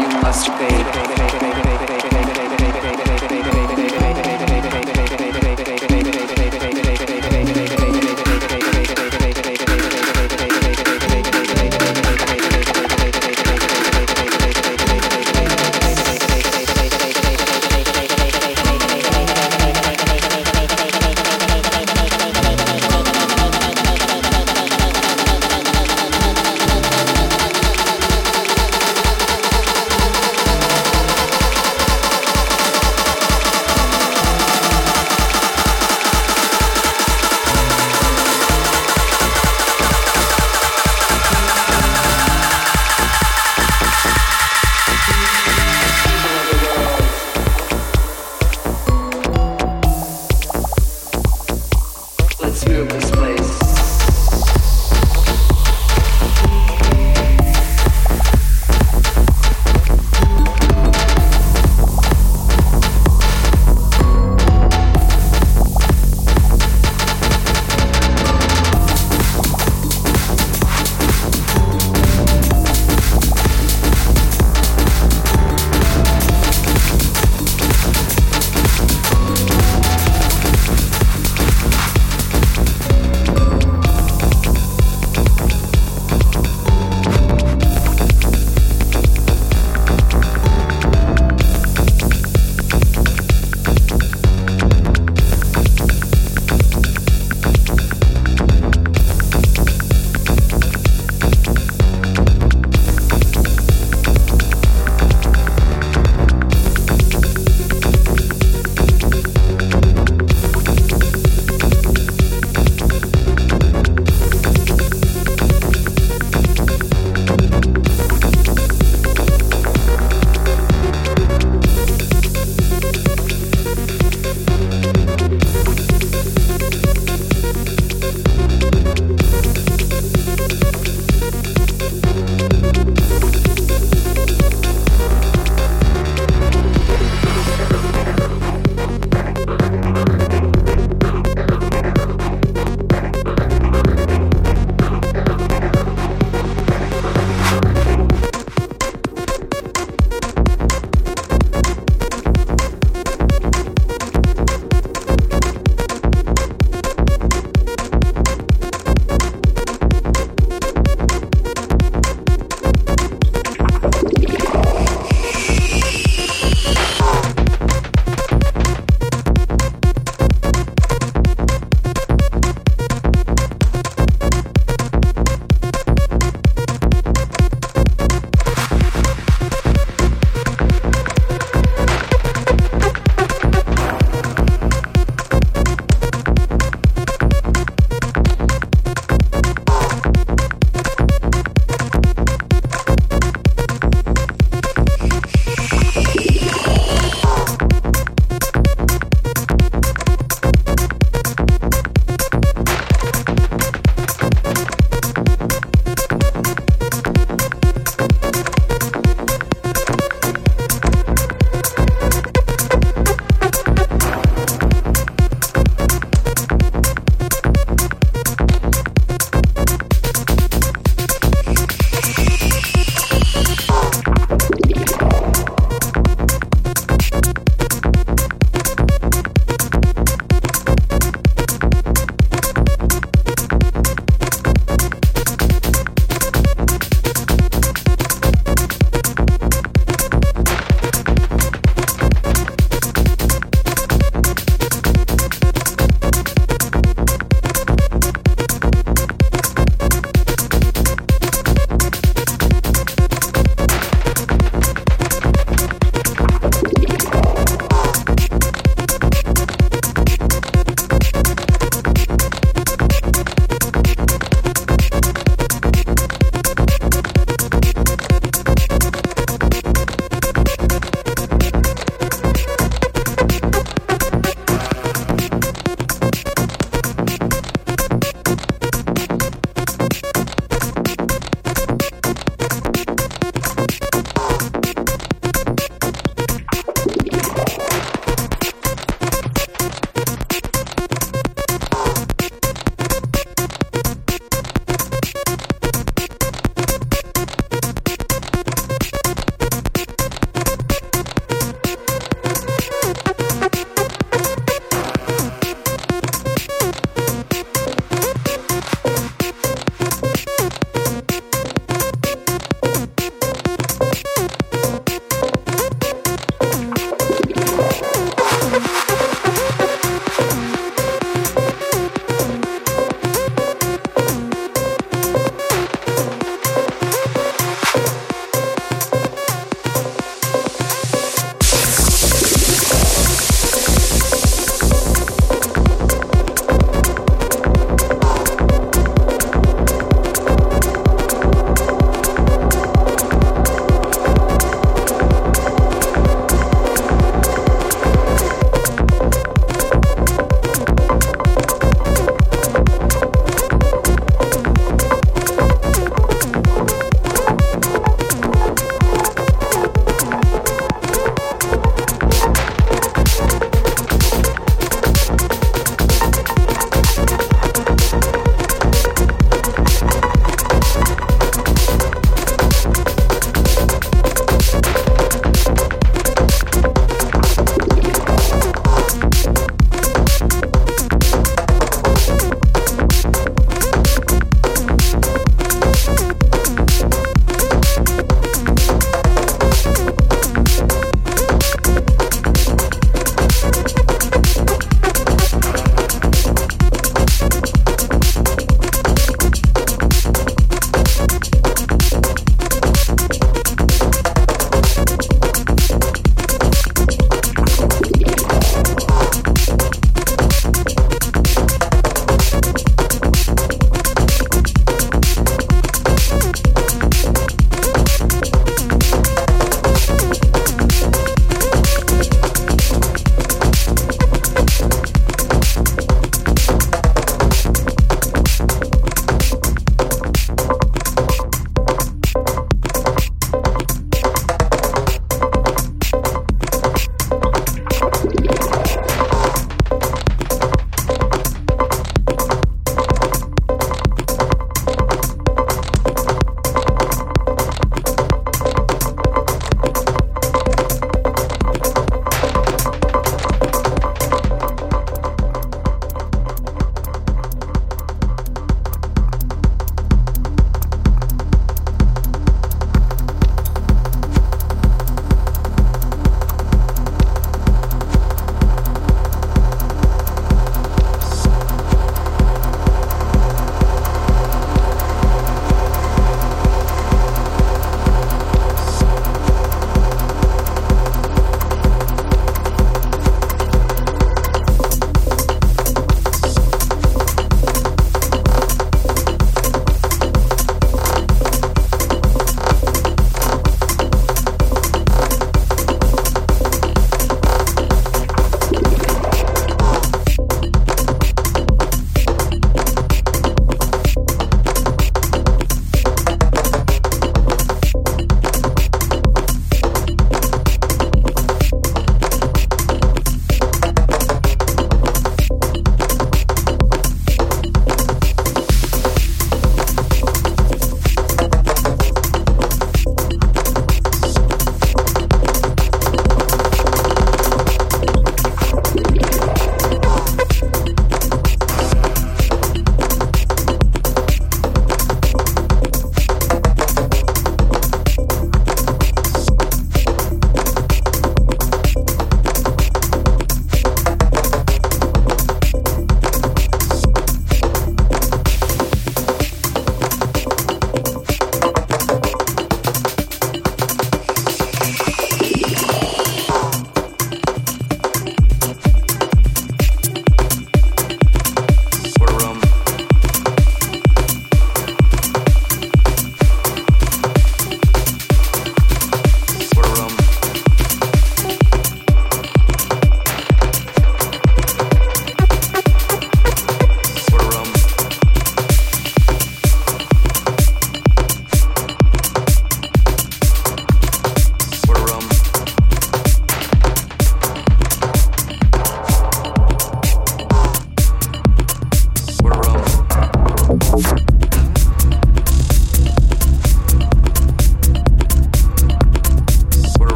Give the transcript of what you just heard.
You must fade.